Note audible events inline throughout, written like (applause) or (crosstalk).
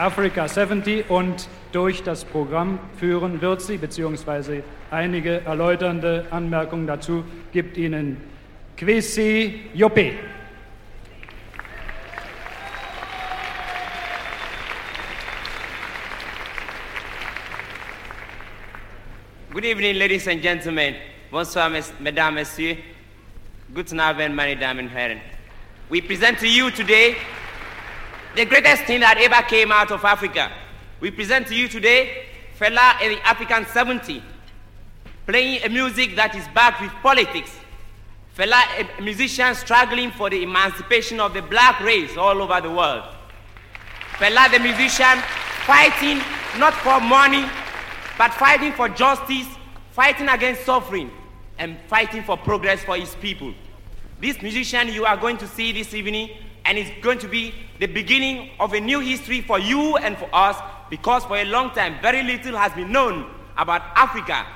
Africa 70 und durch das Programm führen wird sie, beziehungsweise einige erläuternde Anmerkungen dazu gibt Ihnen Kwesi Joppe. Good evening, ladies and gentlemen. Bonsoir, mesdames, messieurs. Guten Abend, meine Damen und Herren. We present to you today the greatest thing that ever came out of Africa. We present to you today Fela and the African 70, playing a music that is backed with politics. Fela, a musician struggling for the emancipation of the black race all over the world. Fela, the musician, fighting not for money, but fighting for justice, fighting against suffering, and fighting for progress for his people. This musician you are going to see this evening, and it's going to be the beginning of a new history for you and for us, because for a long time, very little has been known about Africa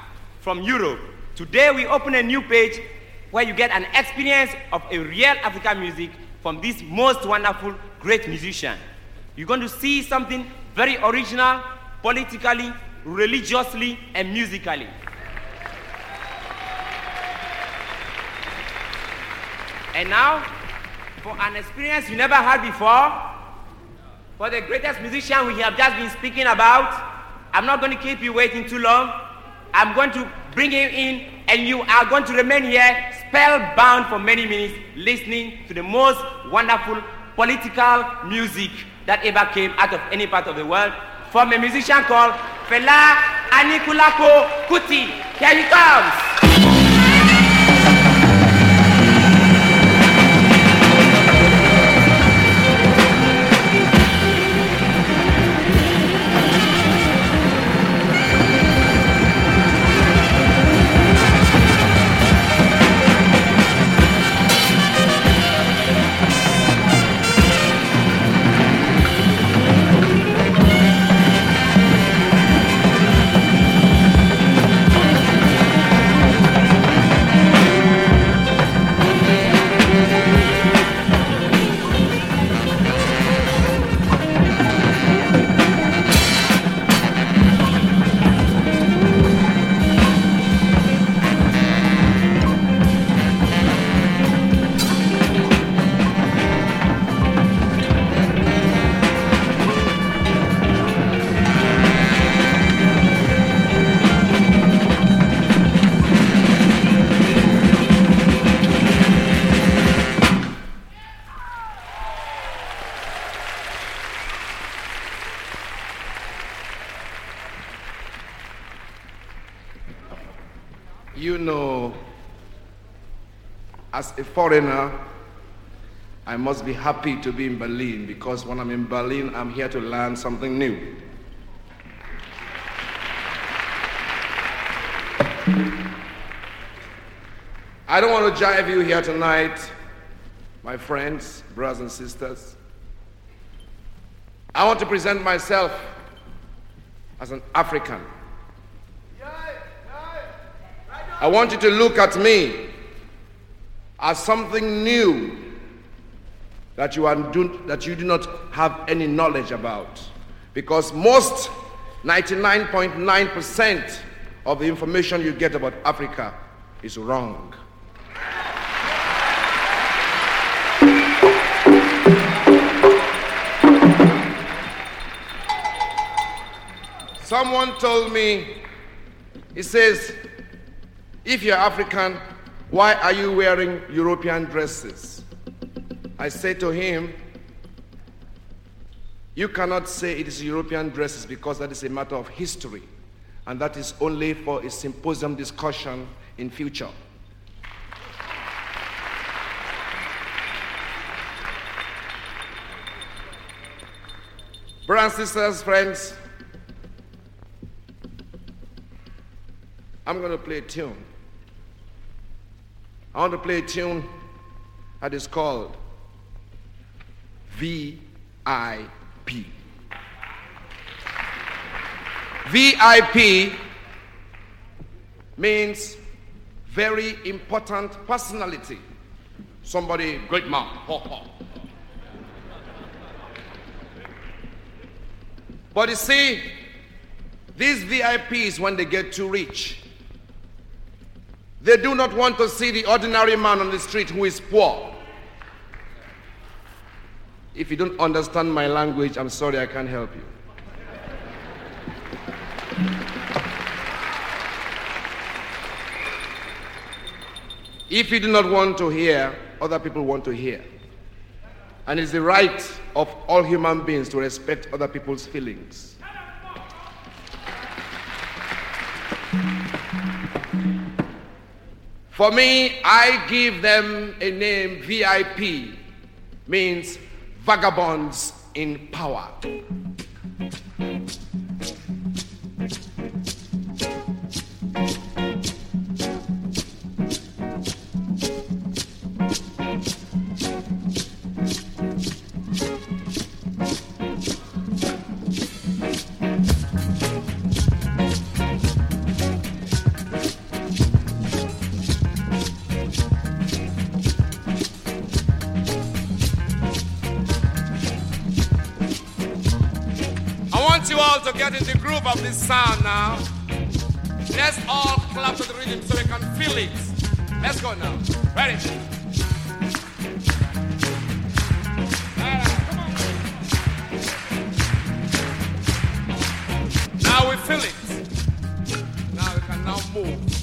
from Europe. Today, we open a new page where you get an experience of a real African music from this most wonderful, great musician. You're going to see something very original, politically, religiously, and musically. And now, for an experience you never had before, for the greatest musician we have just been speaking about, I'm not going to keep you waiting too long. I'm going to bring him in, and you are going to remain here spellbound for many minutes listening to the most wonderful political music that ever came out of any part of the world from a musician called Fela Anikulapo Kuti. Here he comes. As a foreigner, I must be happy to be in Berlin because when I'm in Berlin, I'm here to learn something new. I don't want to jive you here tonight, my friends, brothers, and sisters. I want to present myself as an African. I want you to look at me as something new that you, are do, that you do not have any knowledge about. Because most, 99.9% of the information you get about Africa is wrong. Someone told me, he says, if you're African, why are you wearing European dresses? I say to him, You cannot say it is European dresses because that is a matter of history, and that is only for a symposium discussion in future. Brothers and sisters, friends, I'm going to play a tune. I want to play a tune that is called VIP. VIP means very important personality. Somebody, great man. Ho, ho. But you see, these VIPs, when they get too rich, they do not want to see the ordinary man on the street who is poor. If you don't understand my language, I'm sorry I can't help you. If you do not want to hear, other people want to hear. And it's the right of all human beings to respect other people's feelings. For me, I give them a name VIP, means vagabonds in power. Get in the groove of this sound now. Let's all clap to the rhythm so we can feel it. Let's go now. Ready? Ah, now we feel it. Now we can now move.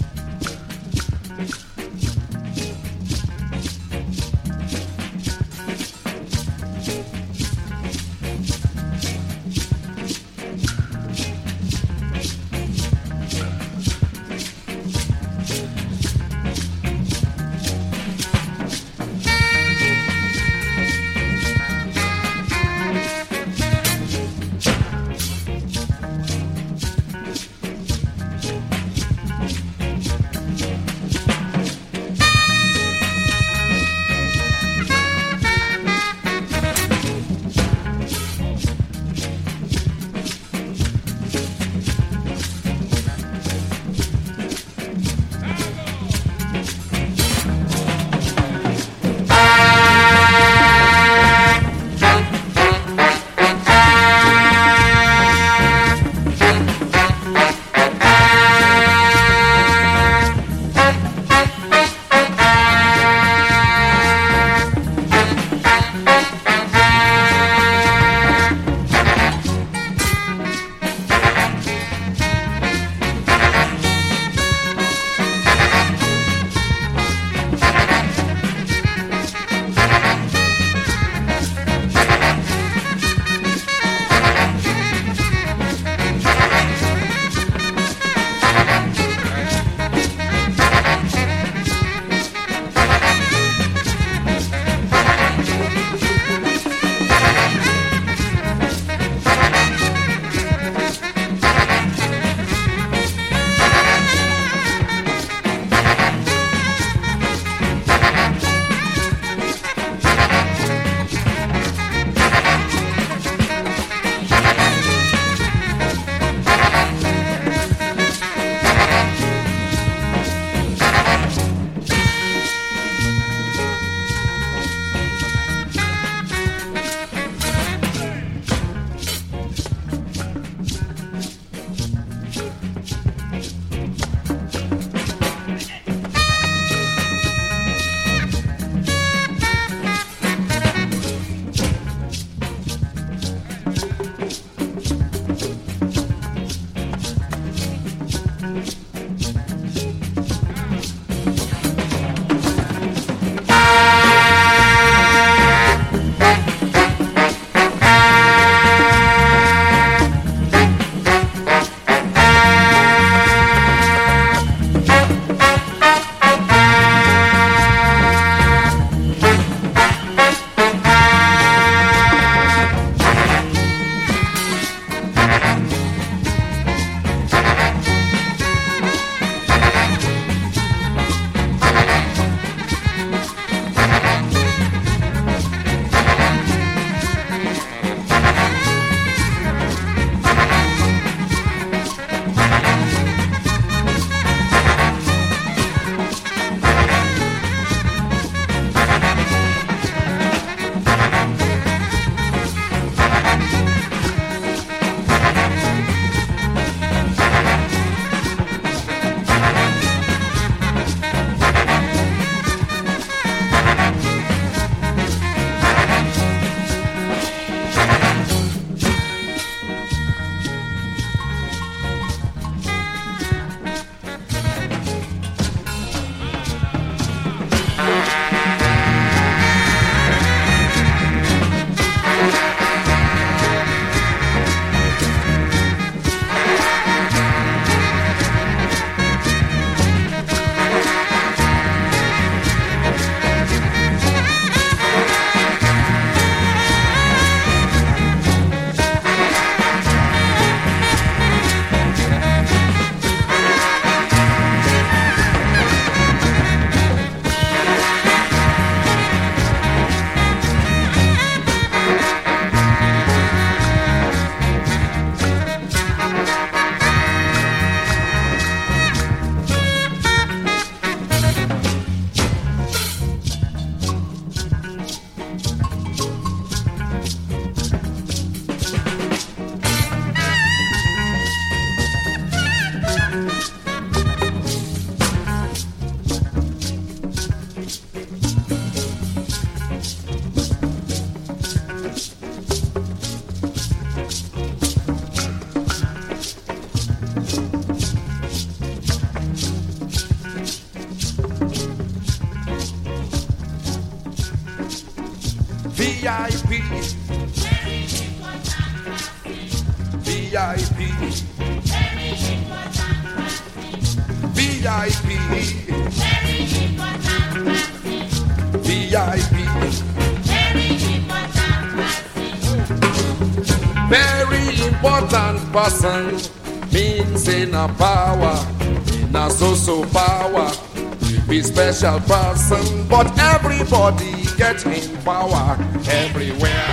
Special person, but everybody get in power everywhere.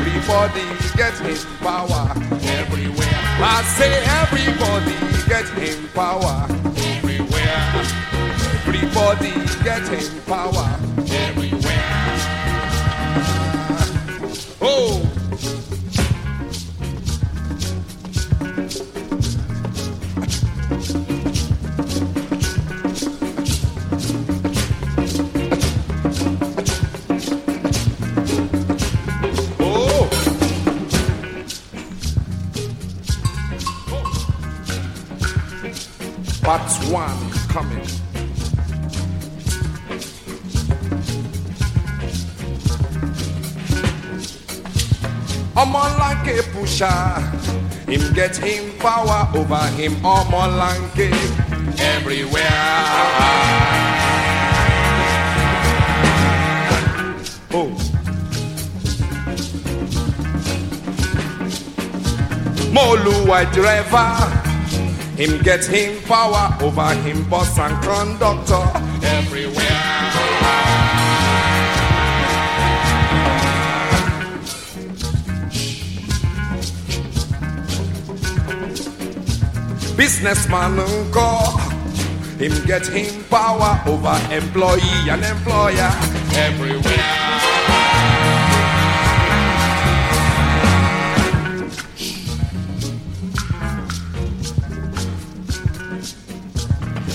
Everybody get in power everywhere. I say everybody get in power everywhere. Everybody get in power him. Omolanke everywhere. Oh. Molu white driver, him get him power over him boss and conductor everywhere. Businessman uncle, him get him power over employee and employer everywhere.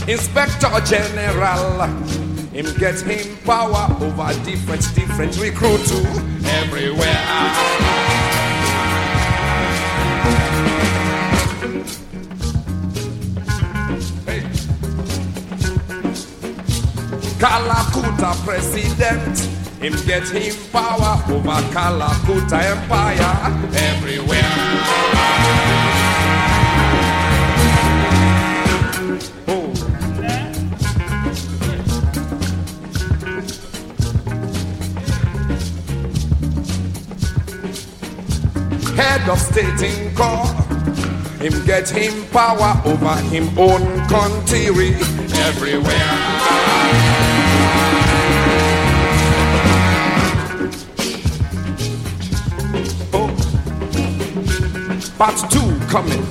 Inspector General, him get him power over different, different recruit too Kalakuta president, him get him power over Kalakuta empire. Everywhere. Head of state in court, him get him power over him own country. Everywhere. Part two coming.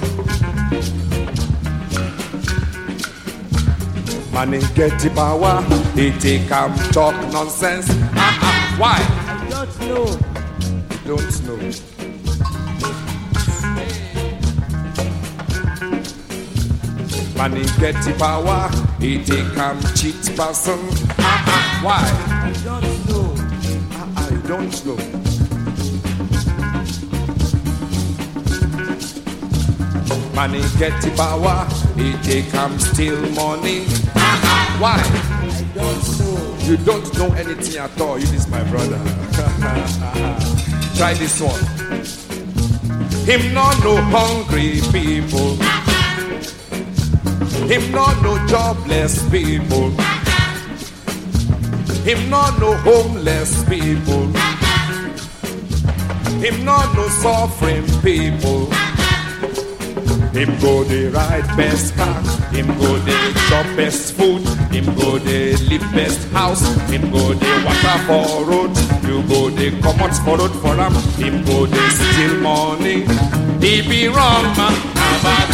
Man, he get the power, he take him talk nonsense. Ah, ah, why? I don't know. Don't know. Man, he get the power, he take him cheat person. Ah, ah, why? I don't know. Ah, ah, you don't know. He get the power, it take him steal money. Why? I don't know. You don't know anything at all. You this my brother. (laughs) Try this one. Him not no hungry people. Him not no jobless people. Him not no homeless people. Him not no suffering people. Him go the ride best car, him go the chop best food, him go the live best house, him go the water for road, you go the comot for road for him, him go the steal money. He be wrong man,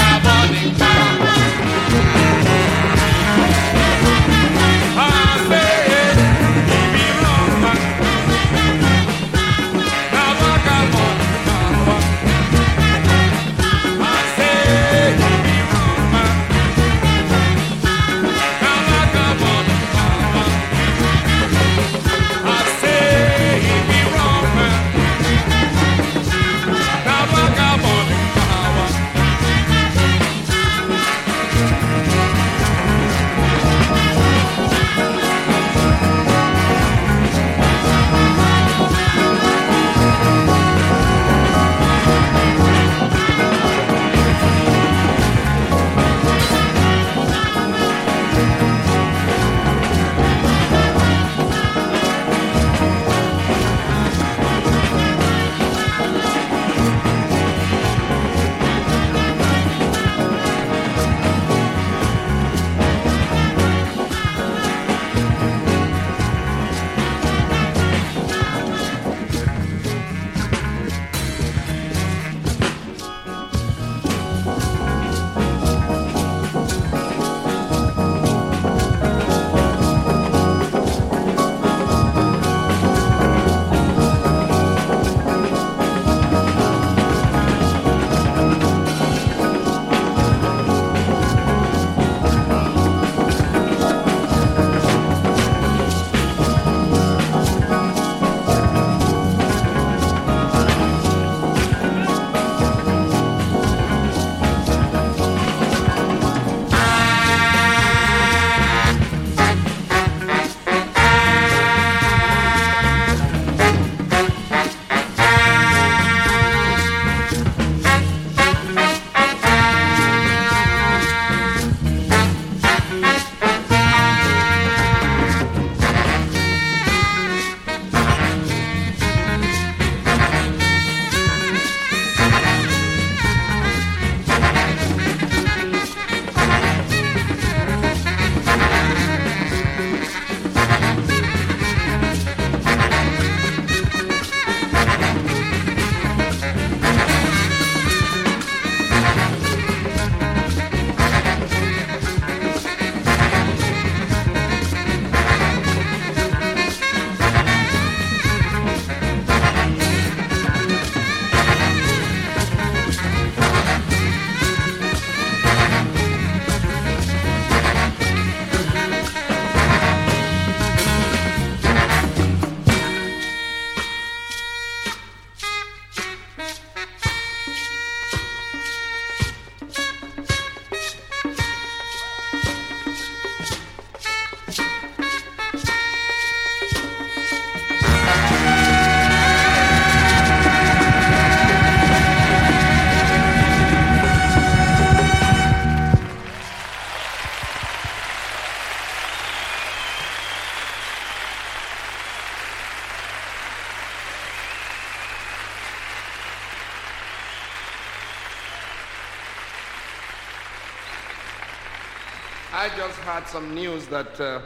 I just had some news that uh,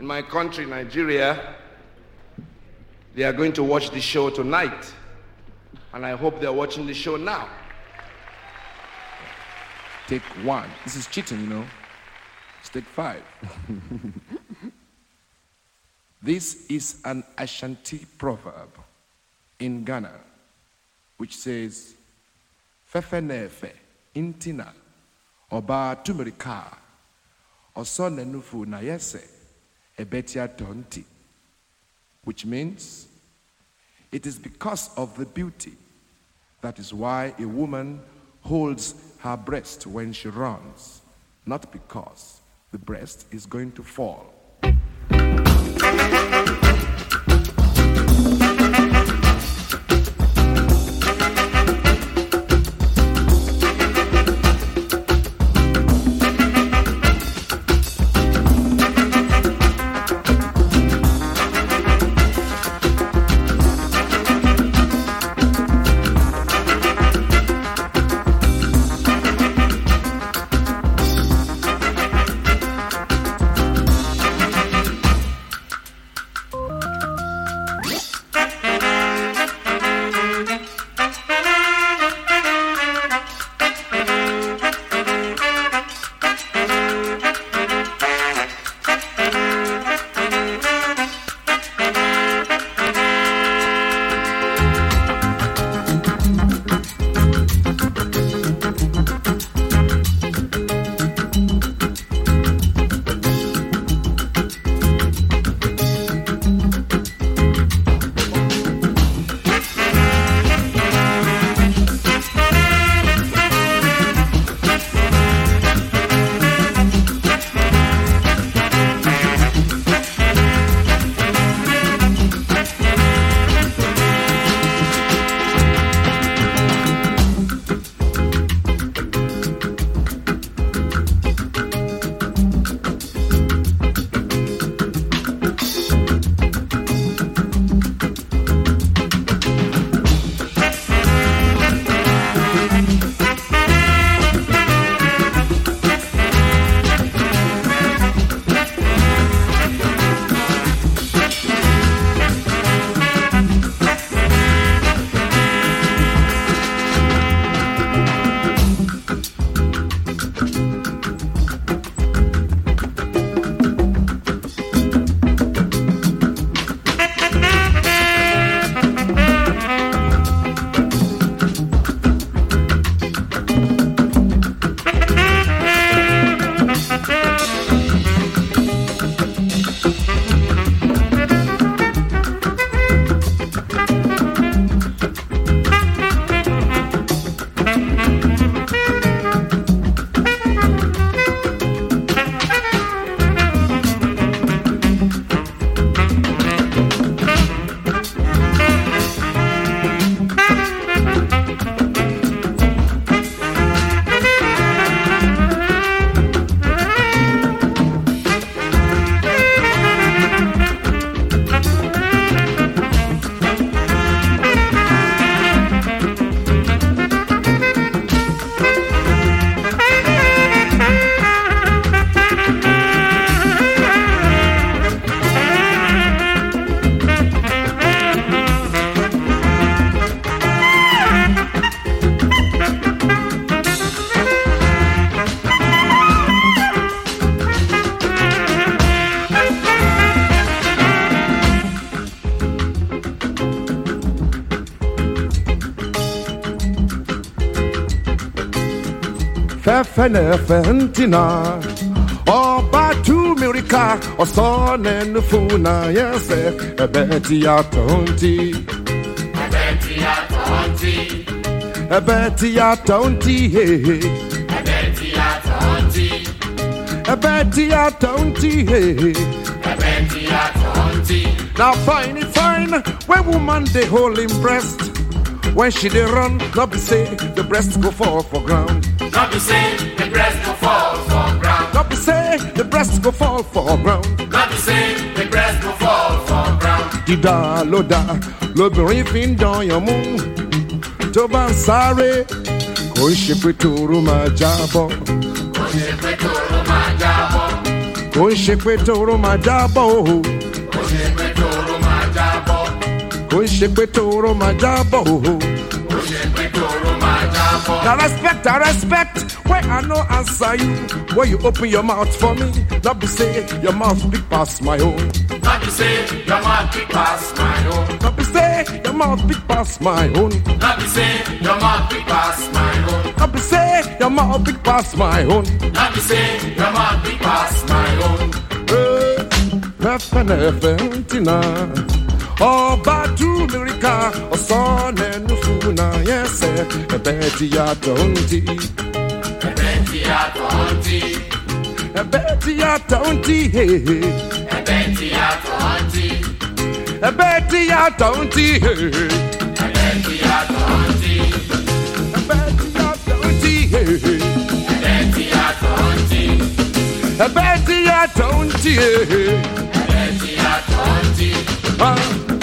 in my country, Nigeria, they are going to watch the show tonight. And I hope they're watching the show now. Take one. This is cheating, you know. It's take five. (laughs) this is an Ashanti proverb in Ghana, which says, Fefe nefe, intina, oba tumerika, oso nenufu na tonti. Which means, it is because of the beauty. That is why a woman holds her breast when she runs, not because the breast is going to fall. Fɛnɛ fɛntina ɔba tu mirika ɔsɔnɛ nufuna yɛsɛ ɛbɛ eh, ti atɔnti. ẹbẹ tí a tọ́ ti ɛbɛ ti atɔnti hehe ẹbẹ tí a ti ɛbɛ ti atɔnti hehe. ẹbẹ tí a tọ́ ti. Now fine it fine when woman dey hold him breast when she dey run no be say the breast go fall for ground. No be say the breast go fall for ground No be say the breast go fall for ground. no be say the breast go fall for ground. dídá ló dá lóbìnrin fi ń danyàn mú tó bá ń sáré kò ń ṣe pé tòru máa jábọ́ kò ṣe pé tóró máa jábọ́. kò ń ṣe pé tóró máa jábọ̀ o Ó ṣe pé tóró máa jábọ́. kò ń ṣe pé tóró máa jábọ̀ o. I respect, I respect when I no answer you. When you open your mouth for me, not be say your mouth big past my own. Not be say your mouth big pass my own. Not be say your mouth big past my own. Not be say your mouth big pass my own. Not be say your mouth big past my own. Not be say your mouth big pass my own. Eh, Fẹ́fẹ́nẹ́fẹ́ntina ọba túmíríkà ọ̀sán ẹnu fúnna yẹsẹ̀ ẹ̀bẹ̀ ti yàtọ̀ ń ti Ẹ̀bẹ̀ tí a tọ̀ ń tí. ẹ̀bẹ̀ ti yàtọ̀ ń ti Ẹ̀bẹ̀ tí a tọ̀ ń tí. ẹ̀bẹ̀ ti yàtọ̀ ń ti Ẹ̀bẹ̀ tí a tọ̀ ń tí. ẹ̀bẹ̀ ti yàtọ̀ ń ti Ẹ̀bẹ̀ tí a tọ̀ ń tí. ẹ̀bẹ̀ ti yàtọ̀ ń ti. Ẹ̀bẹ̀ tí a tọ̀ ń tí.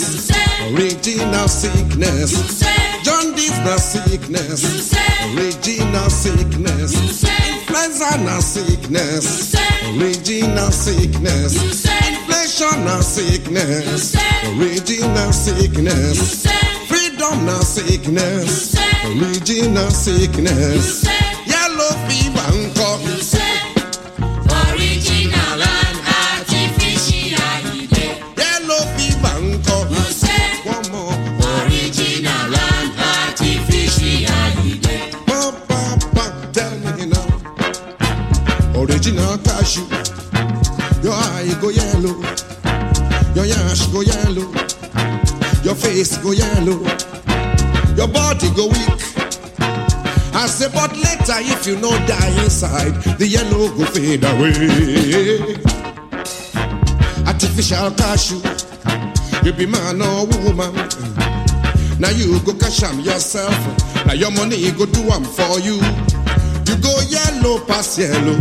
sickness, original sickness. Jaundice na sickness, original sickness. Influenza na sickness, original sickness. Inflation na sickness, original sickness. Freedom na sickness, original sickness. Original cashew. Your eye go yellow. Your yash go yellow. Your face go yellow. Your body go weak. I say, but later if you no die inside, the yellow go fade away. Artificial cashew. You be man or woman. Now you go cash am yourself. Now your money go do am for you. You go yellow past yellow.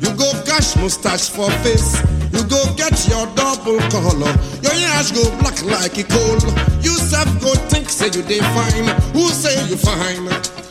You go cash mustache for face. You go get your double color. Your ash go black like a coal. You self go think say you define. Who say you fine?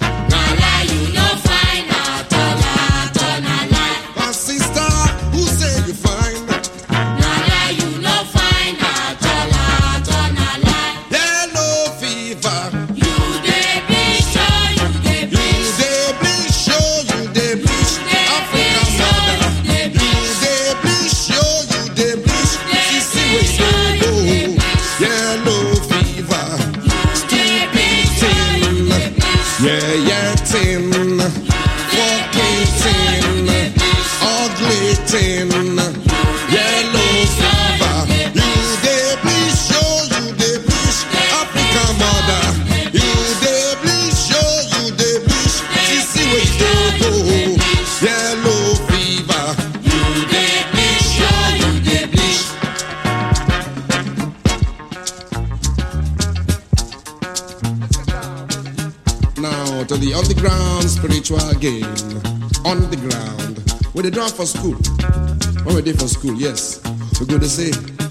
school, yes. So good to see.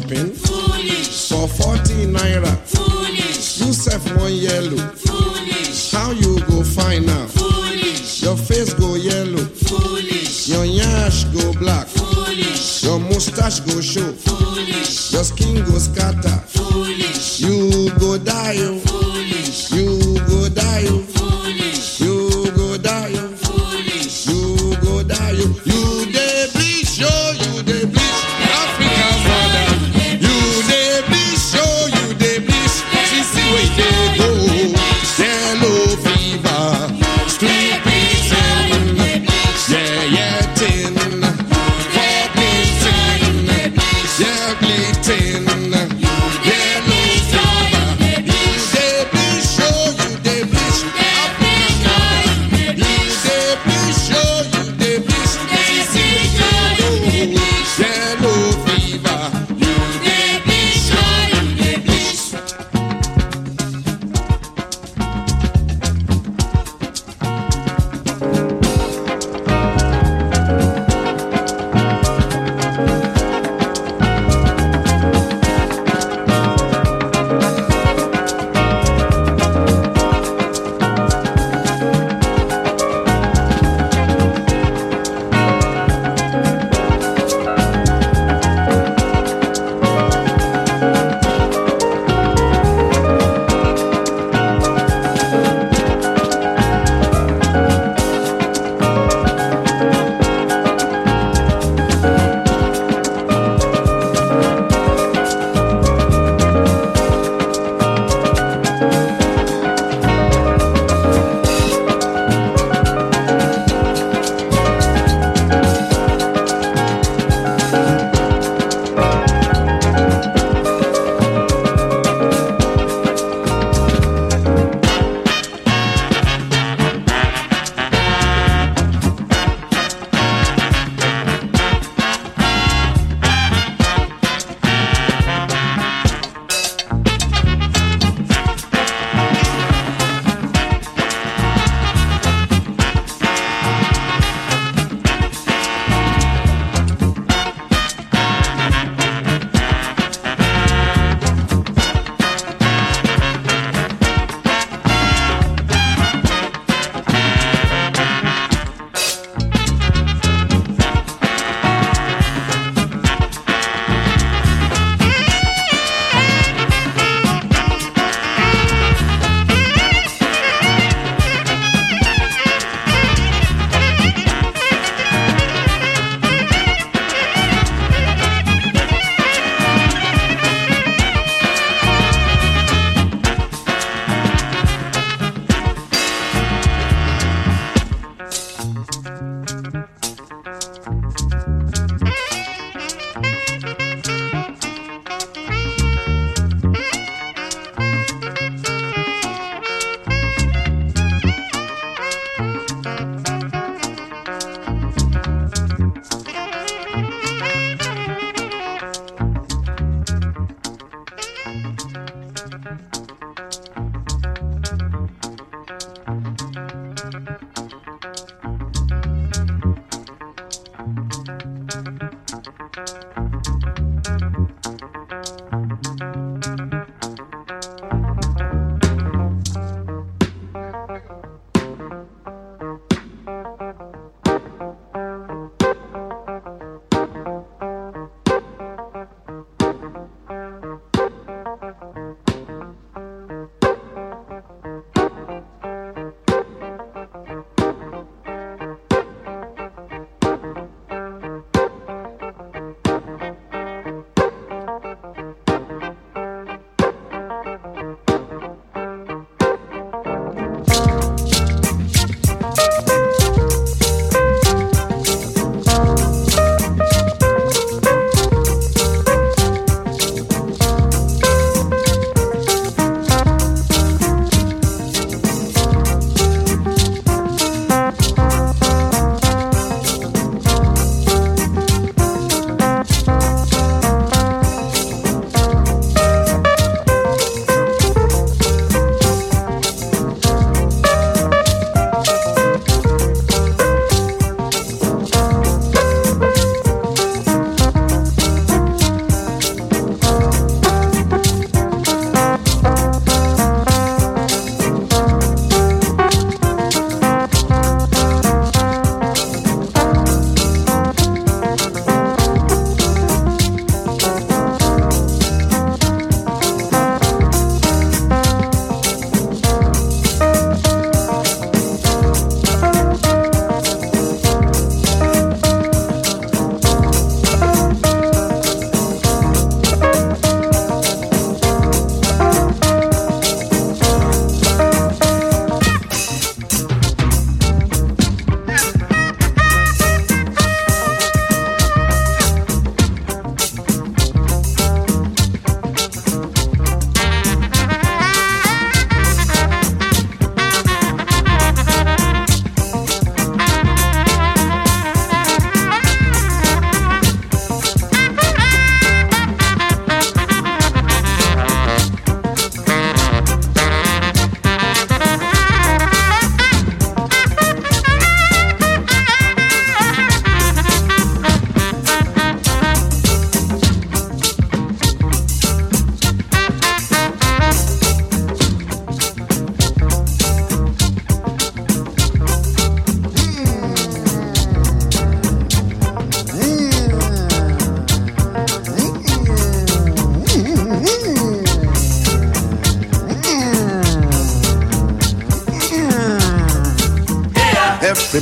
jumping.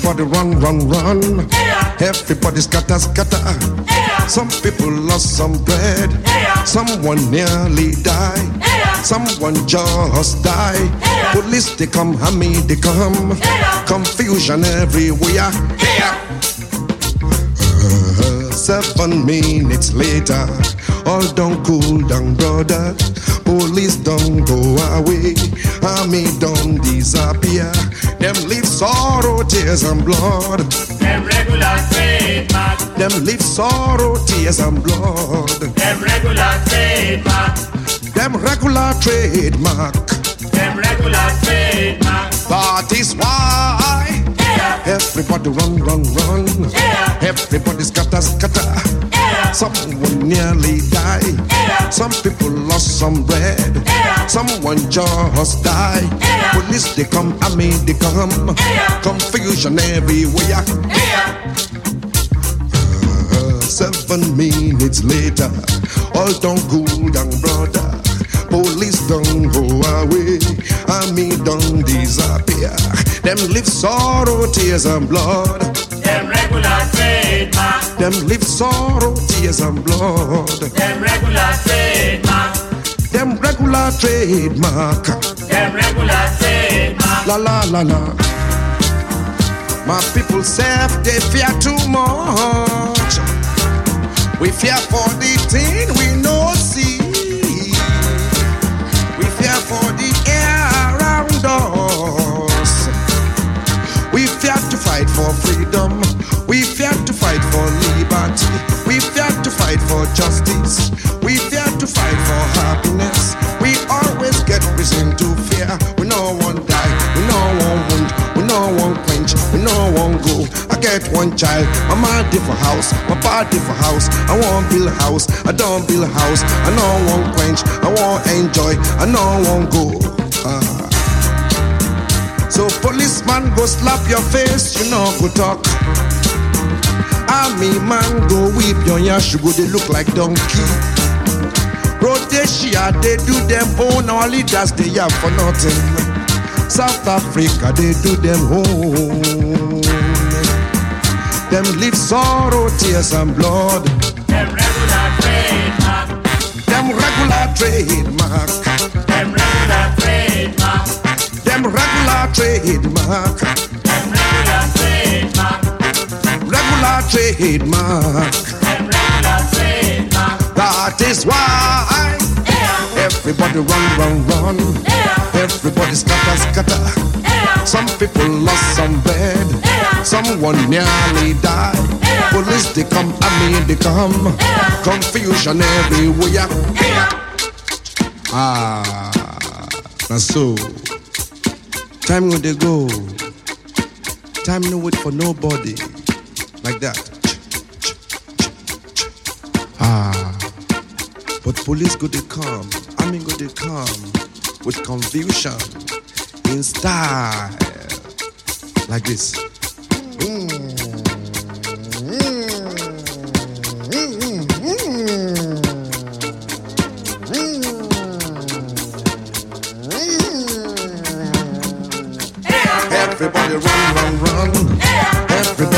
Everybody run, run, run. Everybody scatter, scatter. Some people lost some bread. Someone nearly died. Someone just died. Police they come, Hammy they come. Confusion everywhere. Uh, seven minutes later, all don't cool down, brother. Police don't go away, army don't disappear. Them leave sorrow, tears and blood. Them regular trademark. Them leave sorrow, tears and blood. Them regular trademark. Them regular trademark. Them regular trademark. That is why everybody run, run, run. Everybody scatter, scatter. Someone nearly died. Some people lost some bread. Someone just died. Police they come, I mean they come. Confusion everywhere. Uh, seven minutes later, all don't cool down, brother. Police don't go away, I mean don't disappear. Them live sorrow, tears and blood. Them regular trademark. Them live sorrow, tears and blood. Them regular trademark. Them regular trademark. Them regular trademark. La la la la. My people say they fear too much. We fear for the thing we no see. We fear for the air around us. We fear to fight for freedom. We fear to fight for liberty. We fear to fight for justice. We fear to fight for happiness. We always get reason to fear. We no one die. We no one wound. We no one quench. We no one go. I get one child. My mama for house. My party for house. I want build a house. I don't build a house. I no one quench. I want enjoy. I no one go. Ah. So policeman go slap your face, you know go talk. Army man go whip your yash, you go they look like donkey. Rhodesia they do them own, our leaders they have for nothing. South Africa they do them own. Them live sorrow, tears and blood. Them regular trademark. Them regular trademark. Them regular trademark. Them regular trademark. Regular trademark. Regular trademark. That is why everybody run, run, run. Everybody scatter, scatter. Some people lost some bread. Someone nearly died. Police they come, army they come. Confusion everywhere. Ah, now so time when they go. Time no wait for nobody. Like that. Ah. But police go they come, army go they come with confusion in style like this. Everybody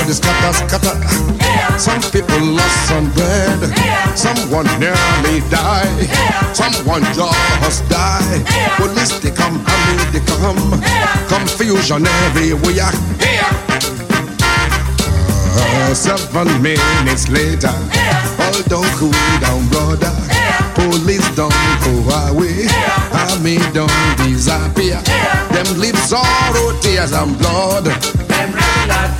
Everybody scatter, scatter. Some people lost some bread. Someone nearly died. Someone just died. Police they come, army they come. Confusion everywhere. Uh, seven minutes later, all don't cool down, brother. Police don't go away. Army don't disappear. Them leave sorrow, tears and blood. Them trademark.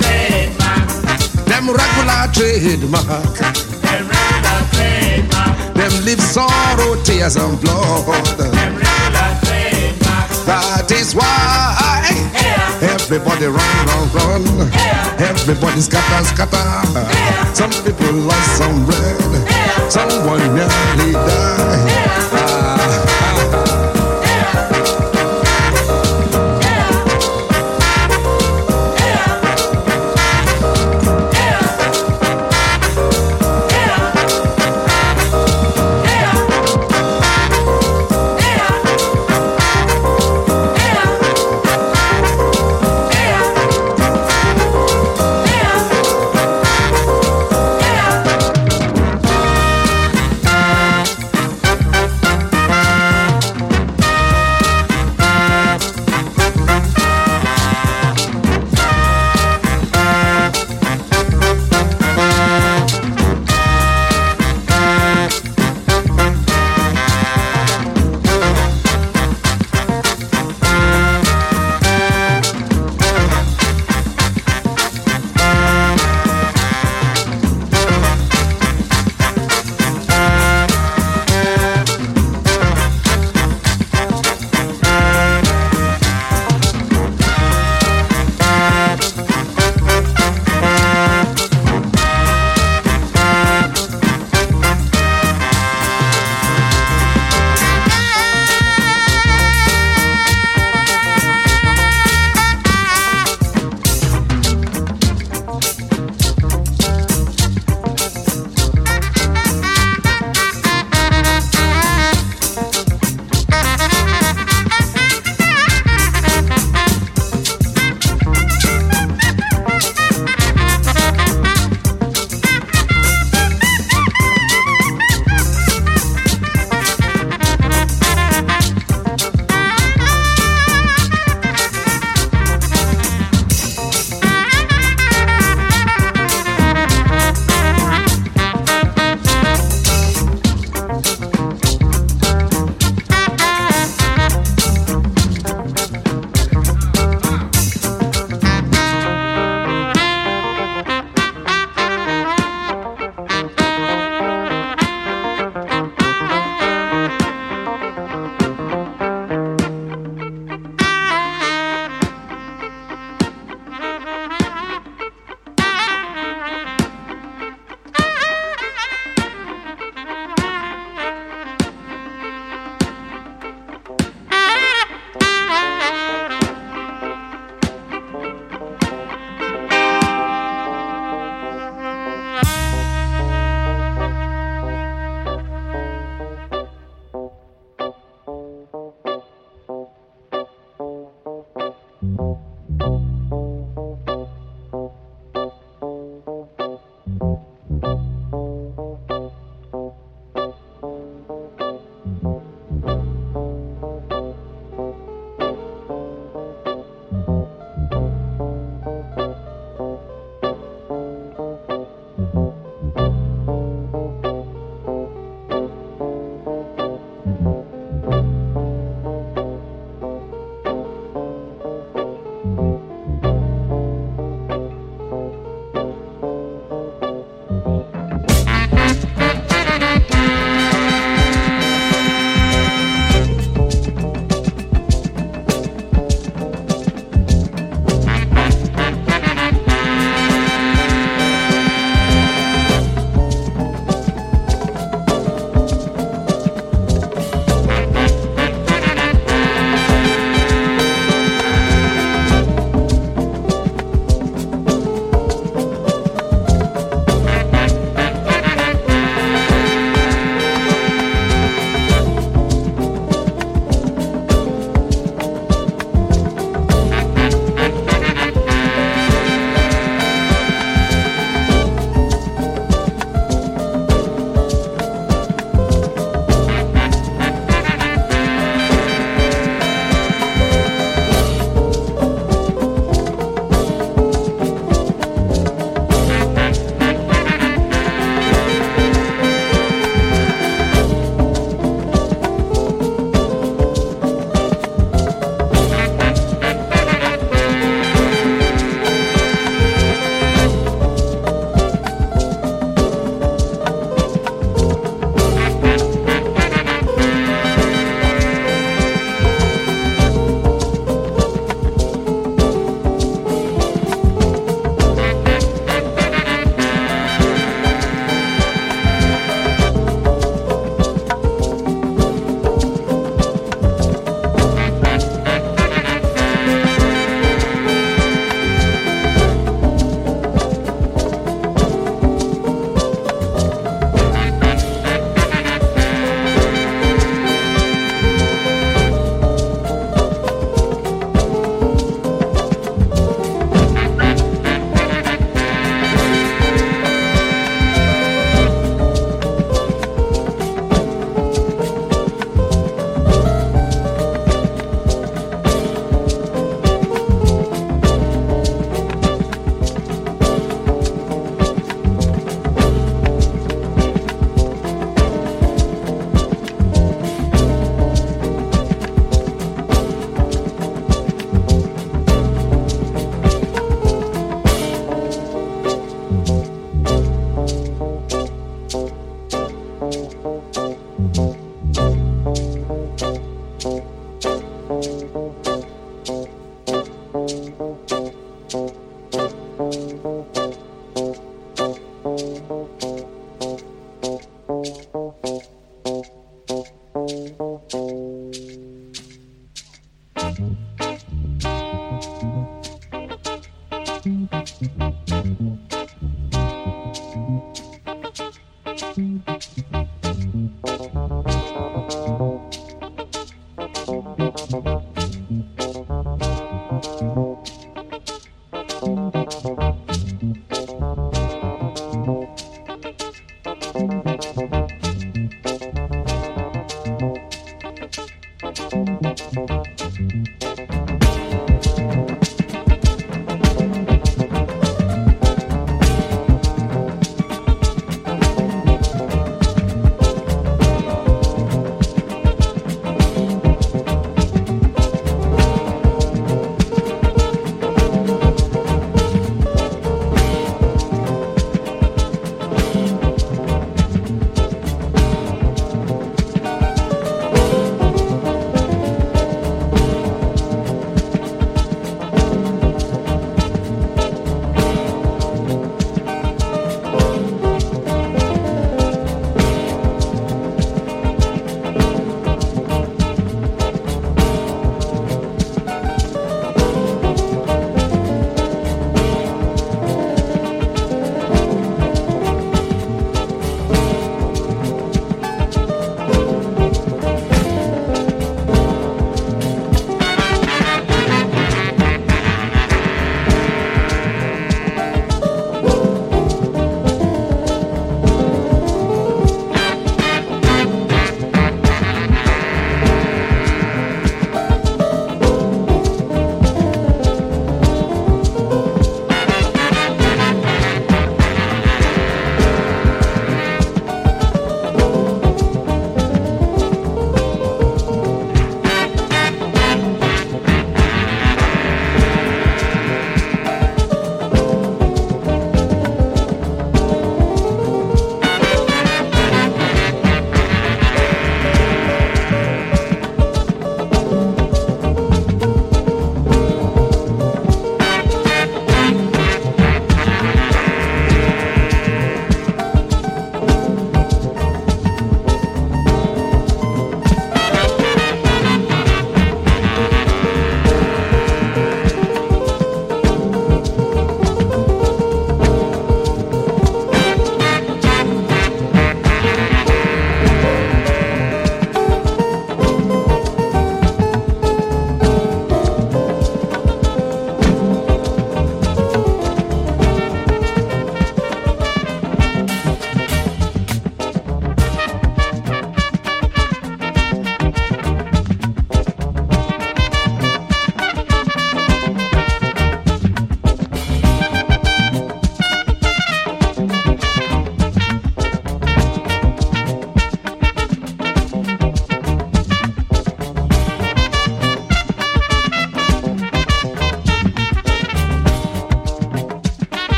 Them regular trademark. Them regular trademark. Them live sorrow, tears and blood. Them regular trademark. That is why everybody run, run, run. Everybody scatter, scatter. Some people lost some bread. Someone nearly died.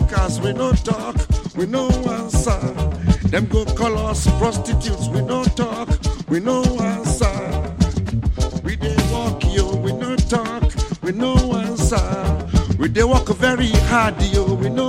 smokers, we no talk, we no answer. Them go call us prostitutes, we no talk, we no answer. We dey walk yo, we no talk, we no answer. We dey walk very hard yo, we no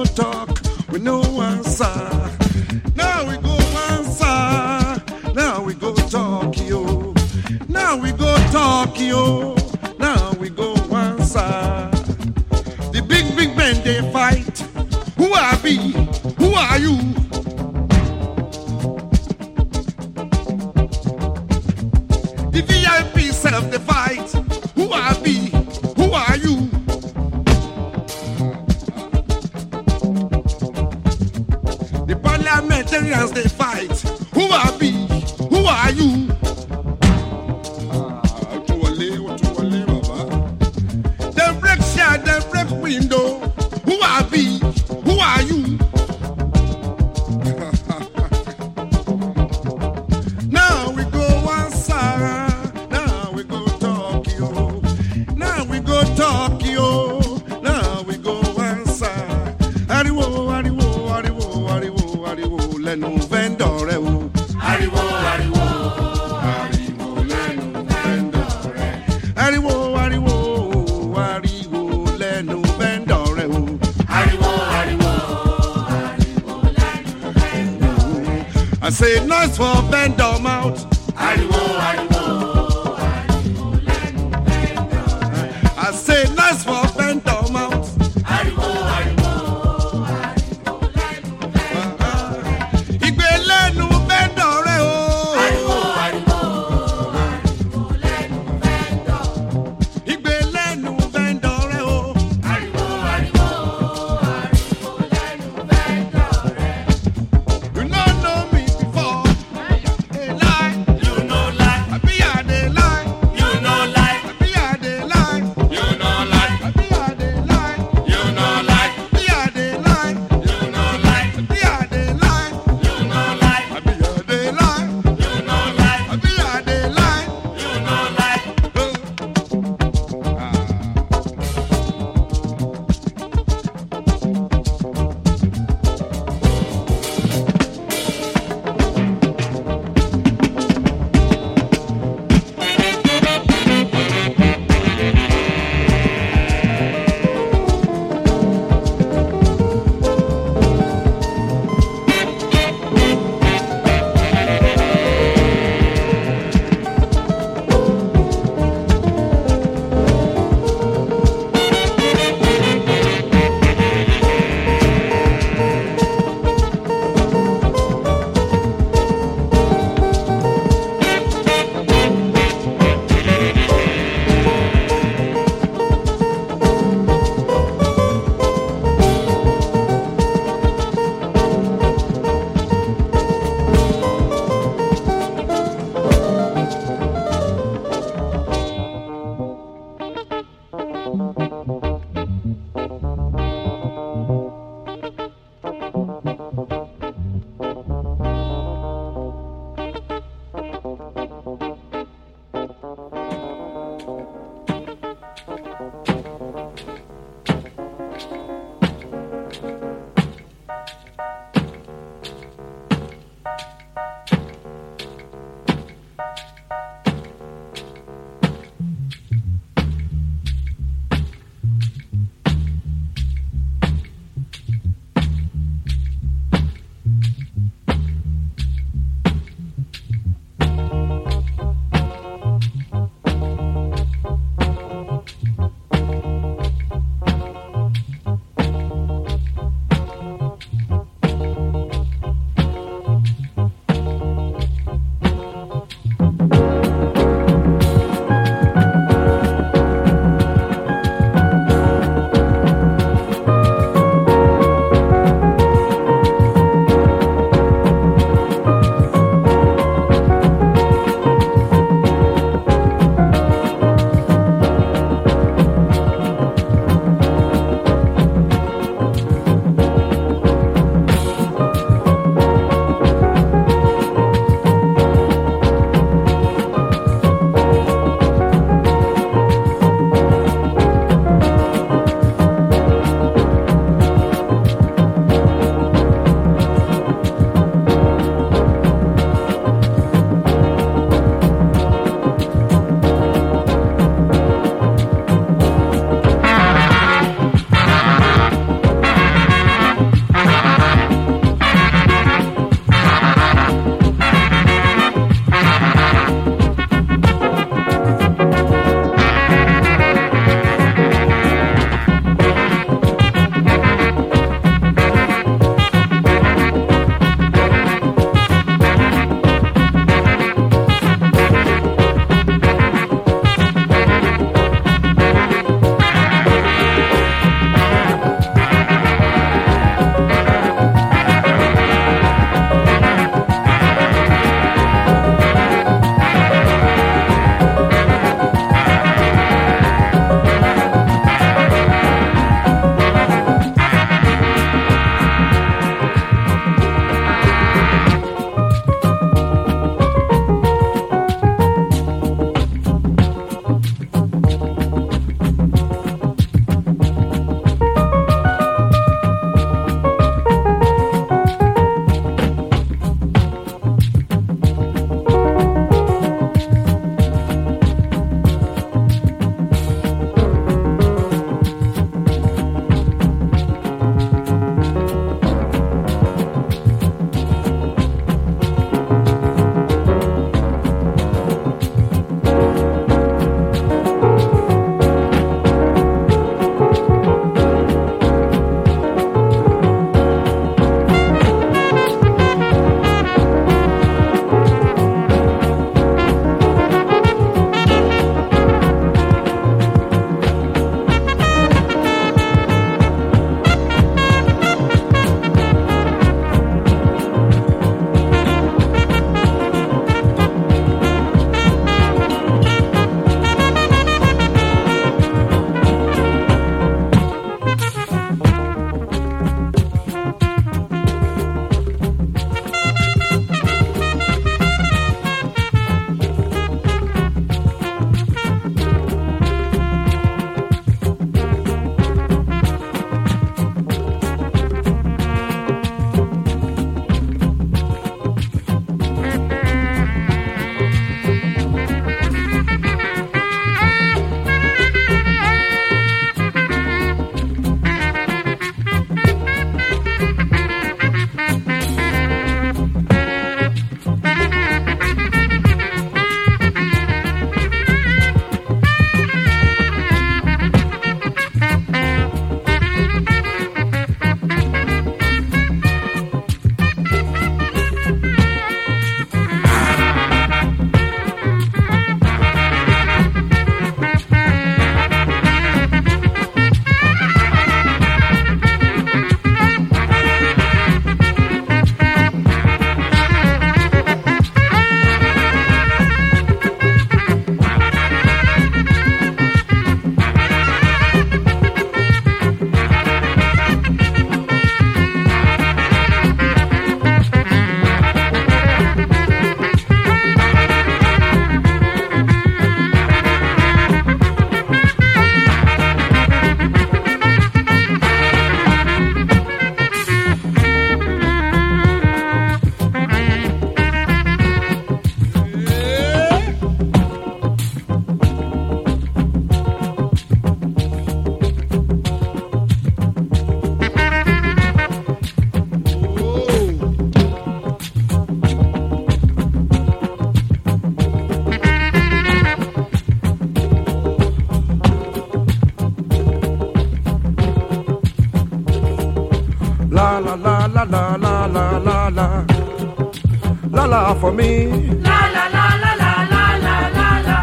for me La la la la la la la la la.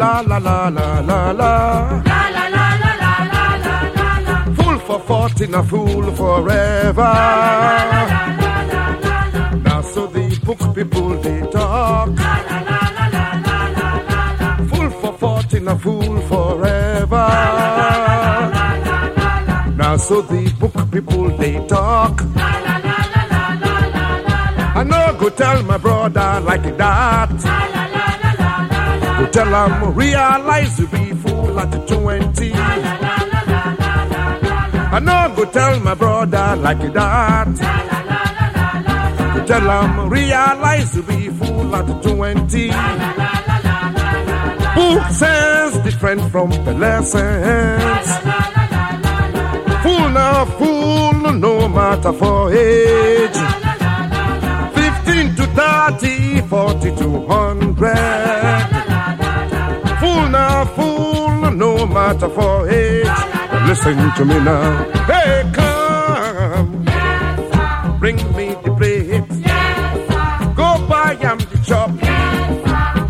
la la la la la la La la la la la la la la la. fool for forty a fool forever La la la la la la. now so the book people they talk La la la la la la la la la. fool for forty a fool forever La la la la. now so the book people they talk tell my brother like that. You tell him realize you be fool at 20. I know go tell my brother like that. You tell him realize you be fool at 20. Book says different from the lessons. Fool now, fool, no matter for age. 15 to 30, 40 to 100. Fool now, fool no matter for age. Listen to me now. Hey, come, bring me the plate. Go buy am the chop.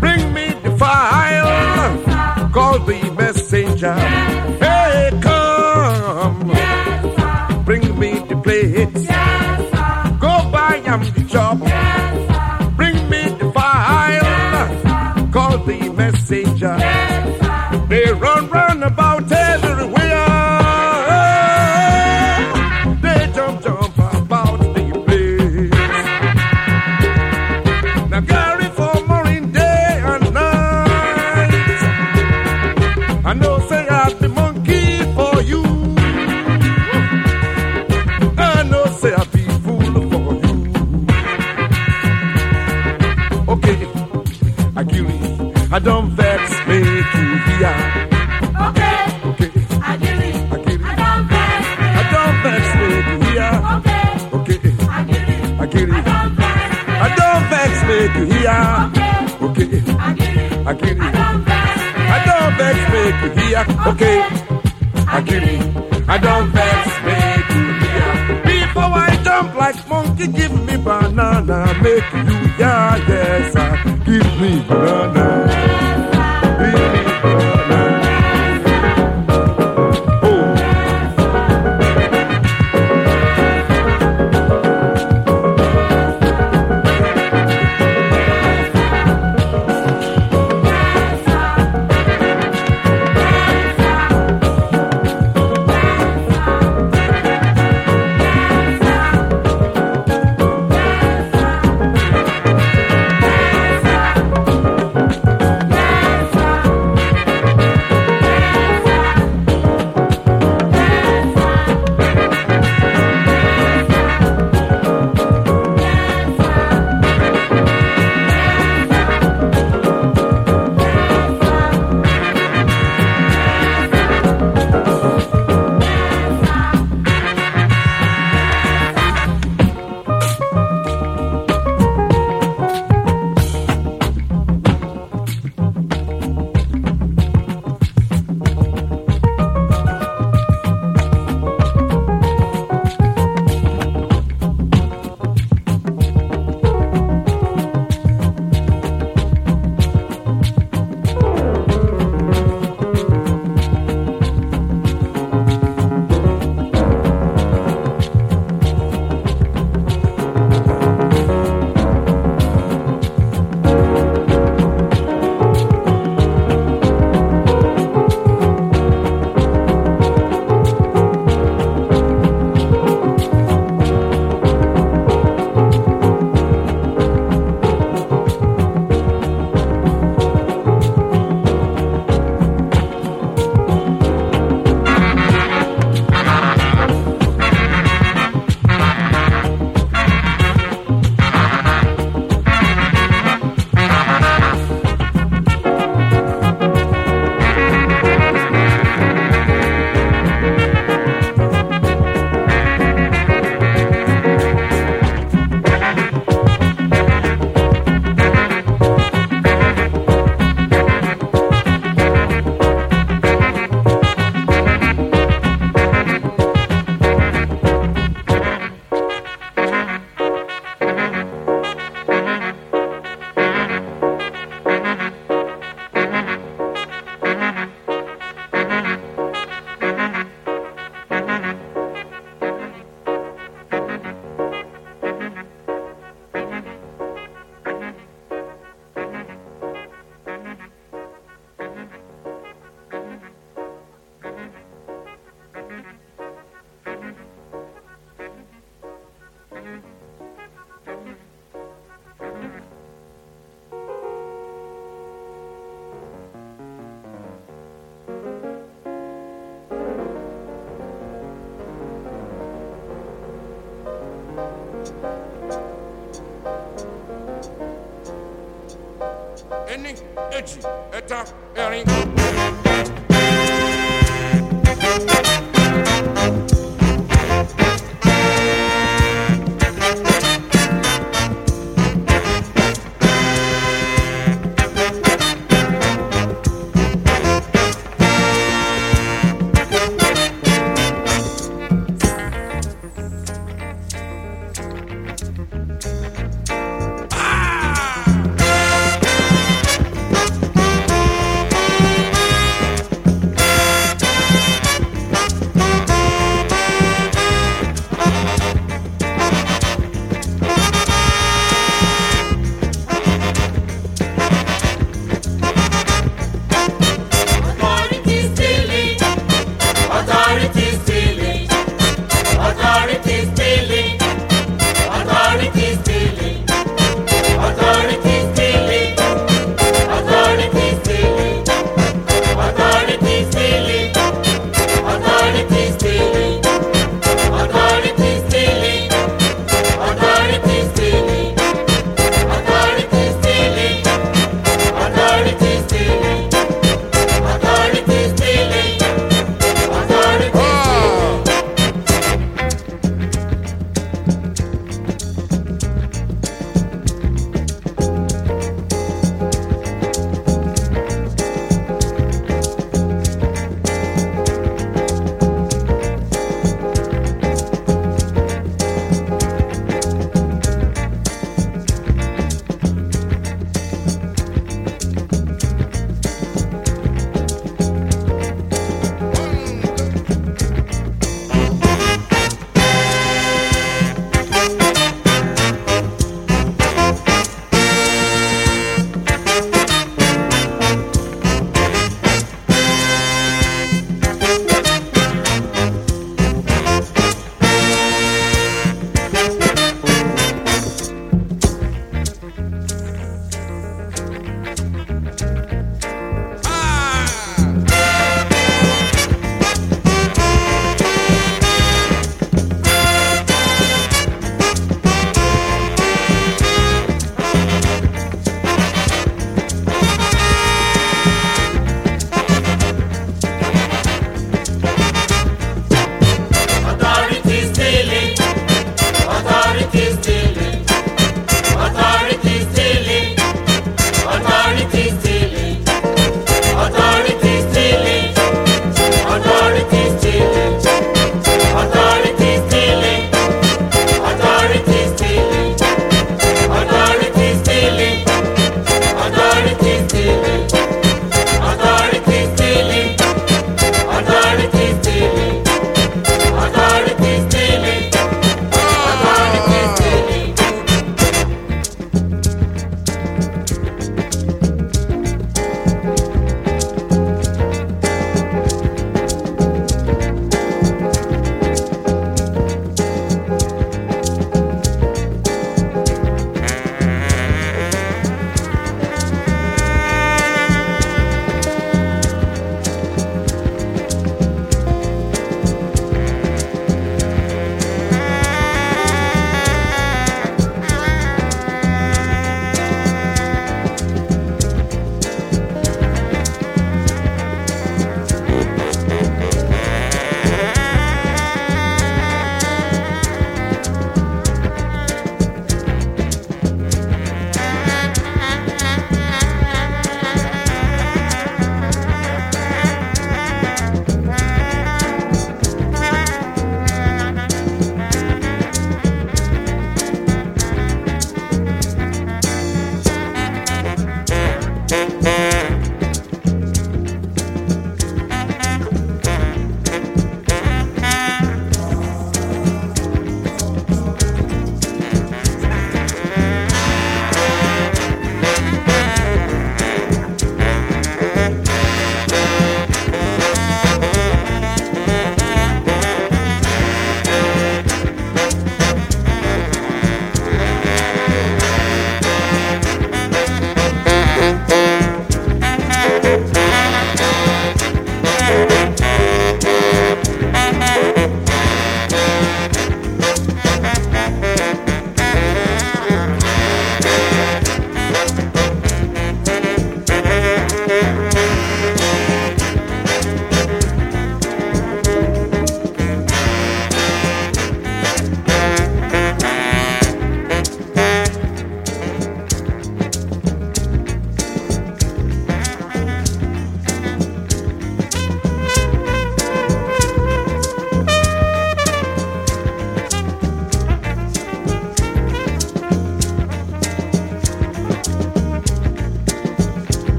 Bring me the file. Call the messenger. Hey, come, bring me the plate. The messenger. They run round about make hear. Okay, I give you. I don't vex make you hear. Before I jump like monkey, give me banana, make you yeah yes, I give me banana.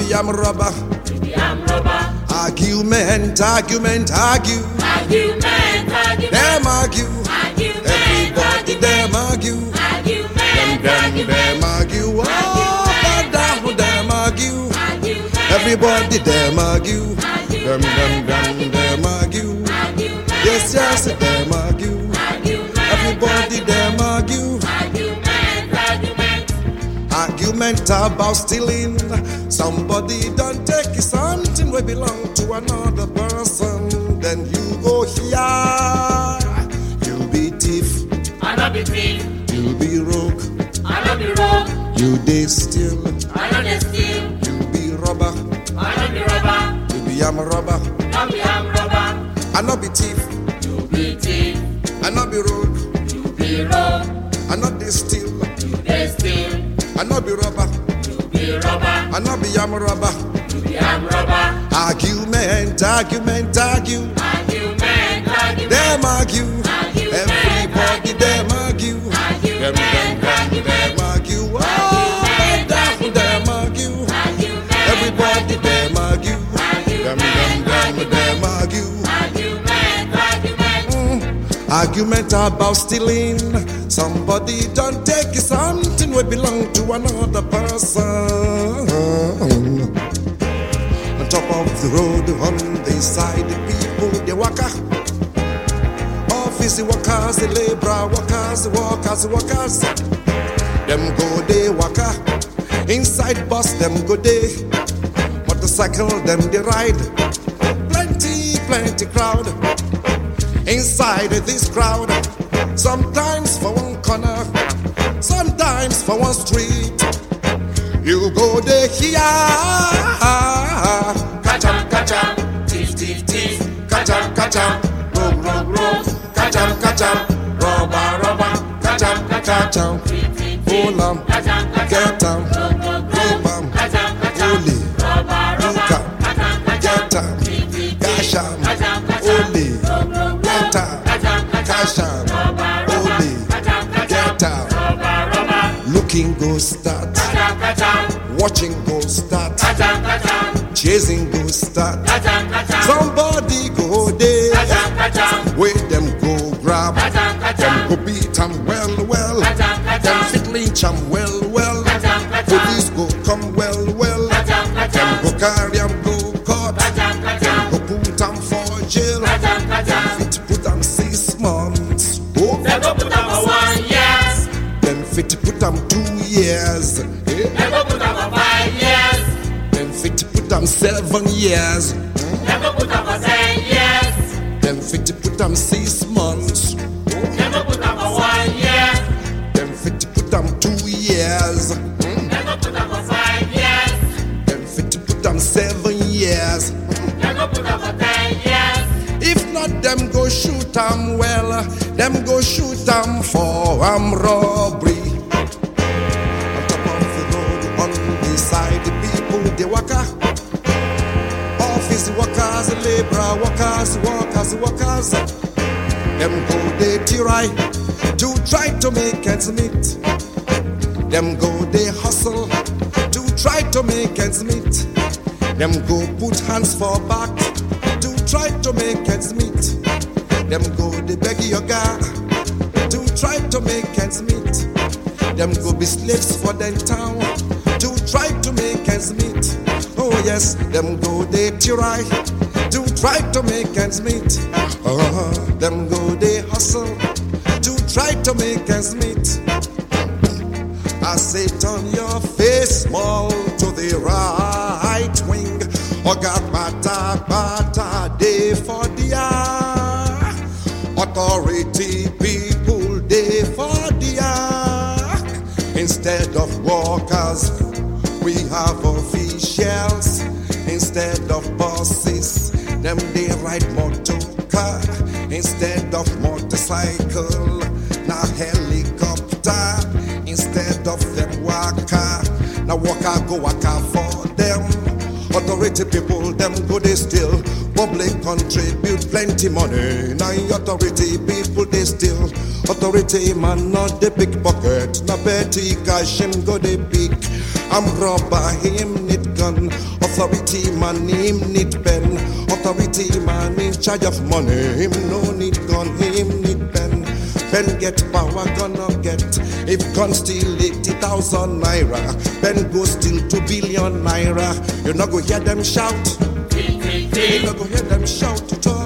Arm robber. Argument, argument, argue. Argument, argument, Them argue. argument, Everybody them argue. argument, Them, them, argument, them argue. Oh, and down, them argue. argument, Everybody them argue. Them, them, them, them argue. argument, Yes, yes, them argue. argument, Everybody them argue. argument, argument. Argument about stealing. Somebody don't take it something we belong to another person. Then you go here. you'll be thief. I no be thief, You'll be rogue. I no be rogue, You dey steal. I no dey steal, You be robber. I no be robber, You be am robber. no be arm robber. I no be thief. Argument, argue. Argument, Them argue. Argument, Everybody them argue. Them, them argue. Up and them argue. argument, Everybody them argue. Them, them, them, them argue. argument, argument. Mm. Argument about stealing. Somebody don't take something we belong to another person. Of the road, on the side, the people they waka. Office workers, the labor workers, workers, workers. Them go they waka. Inside bus, them go they. Motorcycle, them they ride. Plenty, plenty crowd inside this crowd. Sometimes for one corner, sometimes for one street. You go there here. Catch 'em, rogue, rogue, rogue. Catch 'em, catch 'em, robber, robber. Catch 'em, catch 'em, hold 'em, get 'em, keep 'em, holy, look 'em, get 'em, cash 'em, holy, get 'em, cash 'em, holy, get 'em. Looking go start, watching go start, chasing go start. Somebody go where them go grab, them go beat 'em well, well, them fit lynch 'em well, well. Police go come well, well, them go carry 'em go court, them go put 'em for jail, them fit put 'em six months. Oh, Never put up for one years, them fit put 'em two years. Eh? never put up for five years, Them fit put 'em seven years. Go they plenty money. Now authority people they still. Authority man not the pickpocket. Now petty cash him go they pick. I'm robber, him need gun. Authority man, him need pen. Authority man in charge of money. Him no need gun, him need pen. Pen get power, gonna get. If gun steal 80,000 naira, pen go steal 2 billion naira. You not go hear them shout. You not go hear them shout.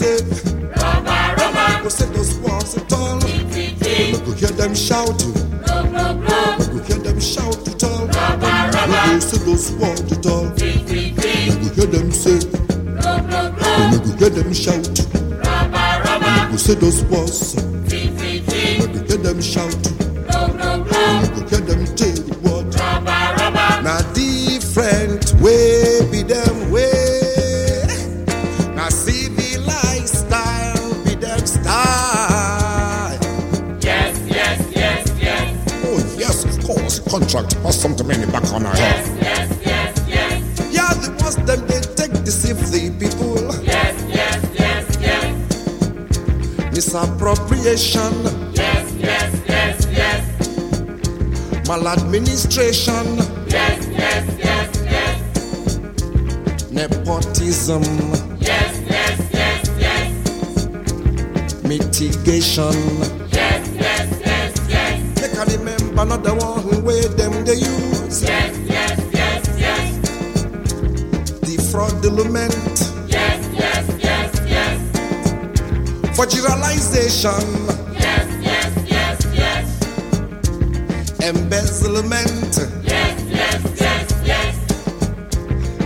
You not go hear them say. Go say those words at all. Not go hear them shout. You go hear them shout at all. You go say those words at all. Not go hear them say. You not go hear them shout. You go say those. You not go hear them shout. Contract or something in the back on our head. Yes, yes, yes. Yeah, the ones them they take deceive the people. Yes, yes, yes, yes. Misappropriation, Yes, yes, yes, yes. maladministration, Yes, yes, yes, yes. nepotism, Yes, yes, yes, yes. mitigation. Can remember not the one way them they use. Yes, yes, yes, yes. The fraudulent, Yes, yes, yes, yes. fragilization, Yes, yes, yes, yes. embezzlement, Yes, yes, yes, yes.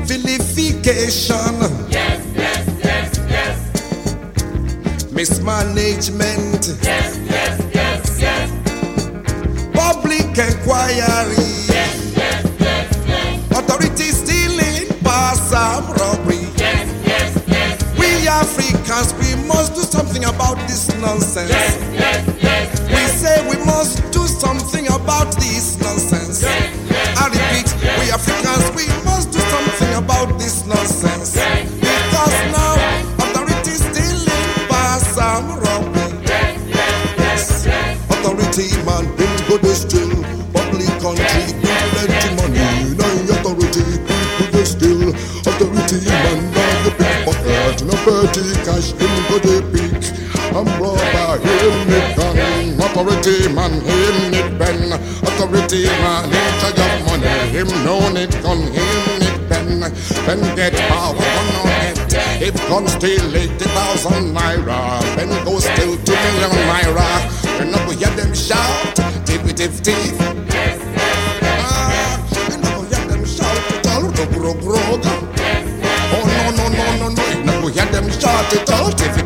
vilification, Yes, yes, yes, yes. mismanagement, yes, inquiry, Yes, yes, yes, yes. authorities stealing, pass and robbery. Yes, yes, yes. We Africans, we must do something about this nonsense. Yes, yes, yes. Man, him need pen. Authority man, in charge of money. Him no need gun, him need pen. Pen get power, gun no get. If gun steal 80,000 naira, pen go steal 2 million naira. You know we hear them shout, tip tip tip. Ah, you know we hear them shout, it all rug rug rug. Oh no no no no no, you know we hear them shout, it all tip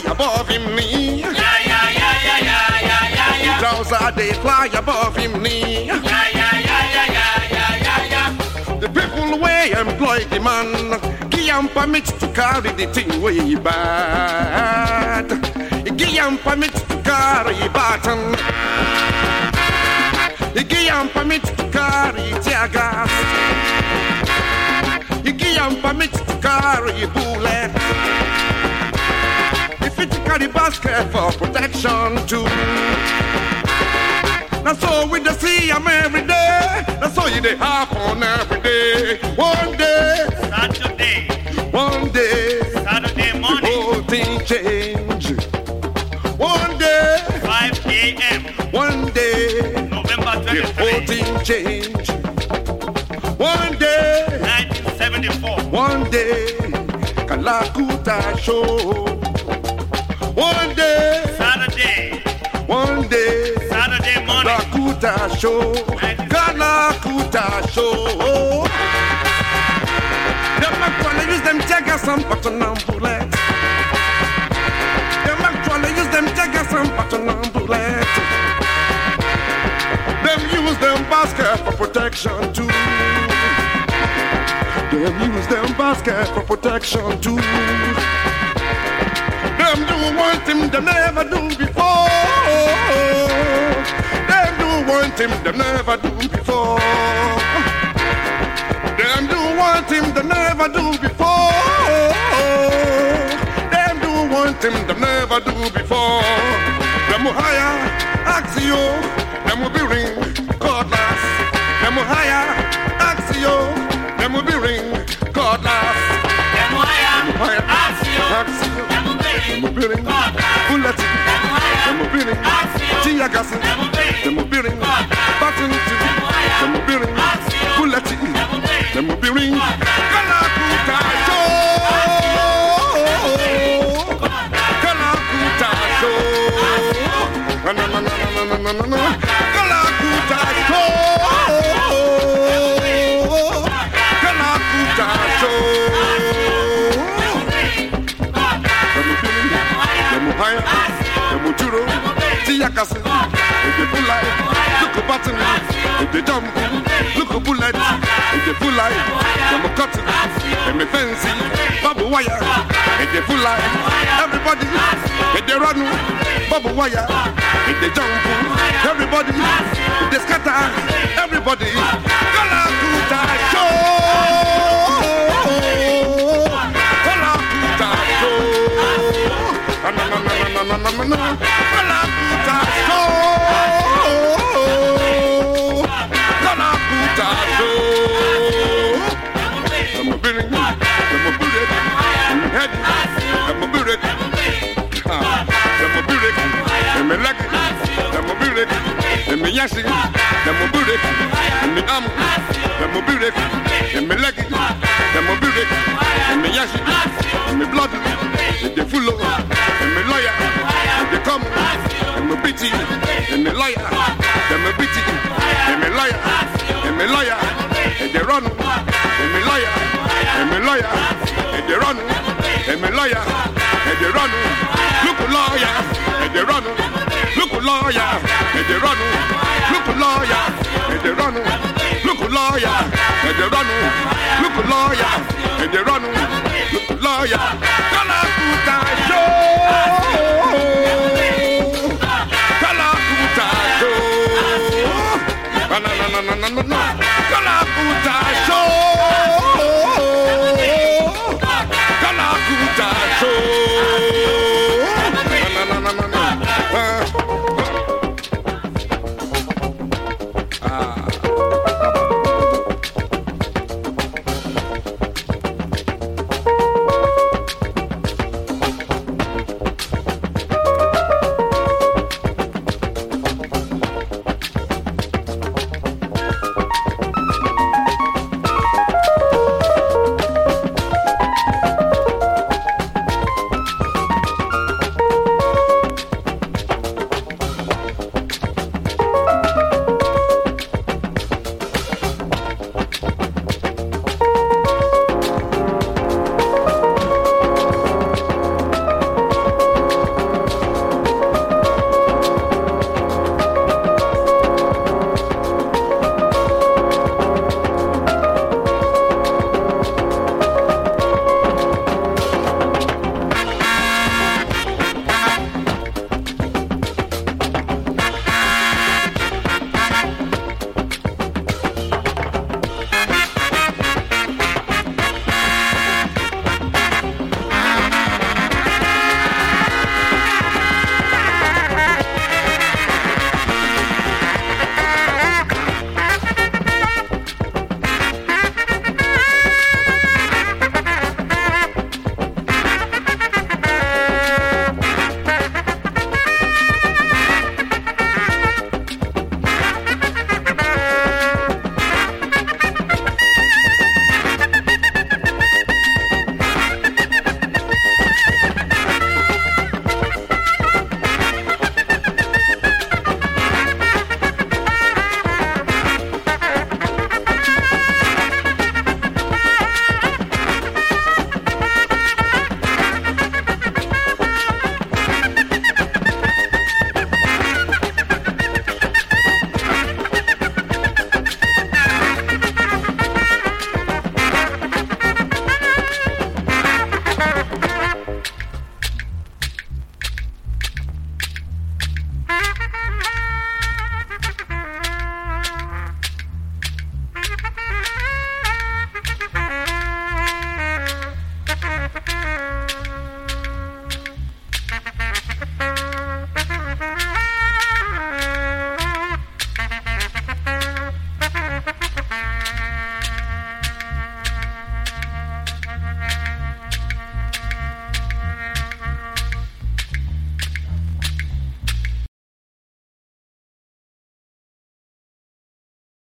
fly above him knee. Ya ya ya ya ya ya ya ya. Trouser they fly above him knee. Ya ya ya ya ya ya ya. The people way employ the man, give him permit to carry the thing way bad. Give him permit to carry baton. Give him permit to carry tear gas. Give permit to carry bullet. If it carry basket for protection too. That's all we dey see am every day. That's all you dey happen every day. One day, Saturday, one day, Saturday morning, whole thing change. One day, 5 a.m. one day, November the whole thing change. One day, 1974. one day, Kalakuta show. One day, Saturday, one day. Saturday morning, Kalakuta show. Kalakuta show. Them actually use them jaggers and button and bullets. Them actually use them jaggers and button and bullets. Them use them basket for protection too. Them use them basket for protection too. Them do one thing they never do before. Them do one thing they never do before. Them do one thing they never do before. Them do one thing they never do before. Them hire Axio. Them will be ring cordless. Them hire Axio. Them will be ring cordless. Demoya, Hire Axio. Them a building. Bullets. Them a building. Tia gas. Them a building. Battle. Them a building. Bullets. Them a building. Kalakuta show. Kalakuta show. Na na na na na na na na. the jump. Look a bullet, it's a full life. I'm a cut, I'm a fancy. bubble wire, it's a full life. Everybody, it's a run, bubble wire, it's a jump. Everybody, it's a scatter, everybody. Kalakuta show. Kalakuta show. Na na na na na na na na. Them will build it, and the arm, them will build it, and me leg, will build it, and me yashi, and me blood, and the full and me lawyer, and the come, and me it, and me lawyer, them me it, and me lawyer, and me lawyer, and they run, and me lawyer, and me lawyer, and they run, and me lawyer, and they run, look lawyer, and they run, lawyer, they run, look a lawyer, they run, look a lawyer, they run, look a lawyer, they run, look a lawyer, Kalakuta show, Kalakuta show, na na na na na na na, Kalakuta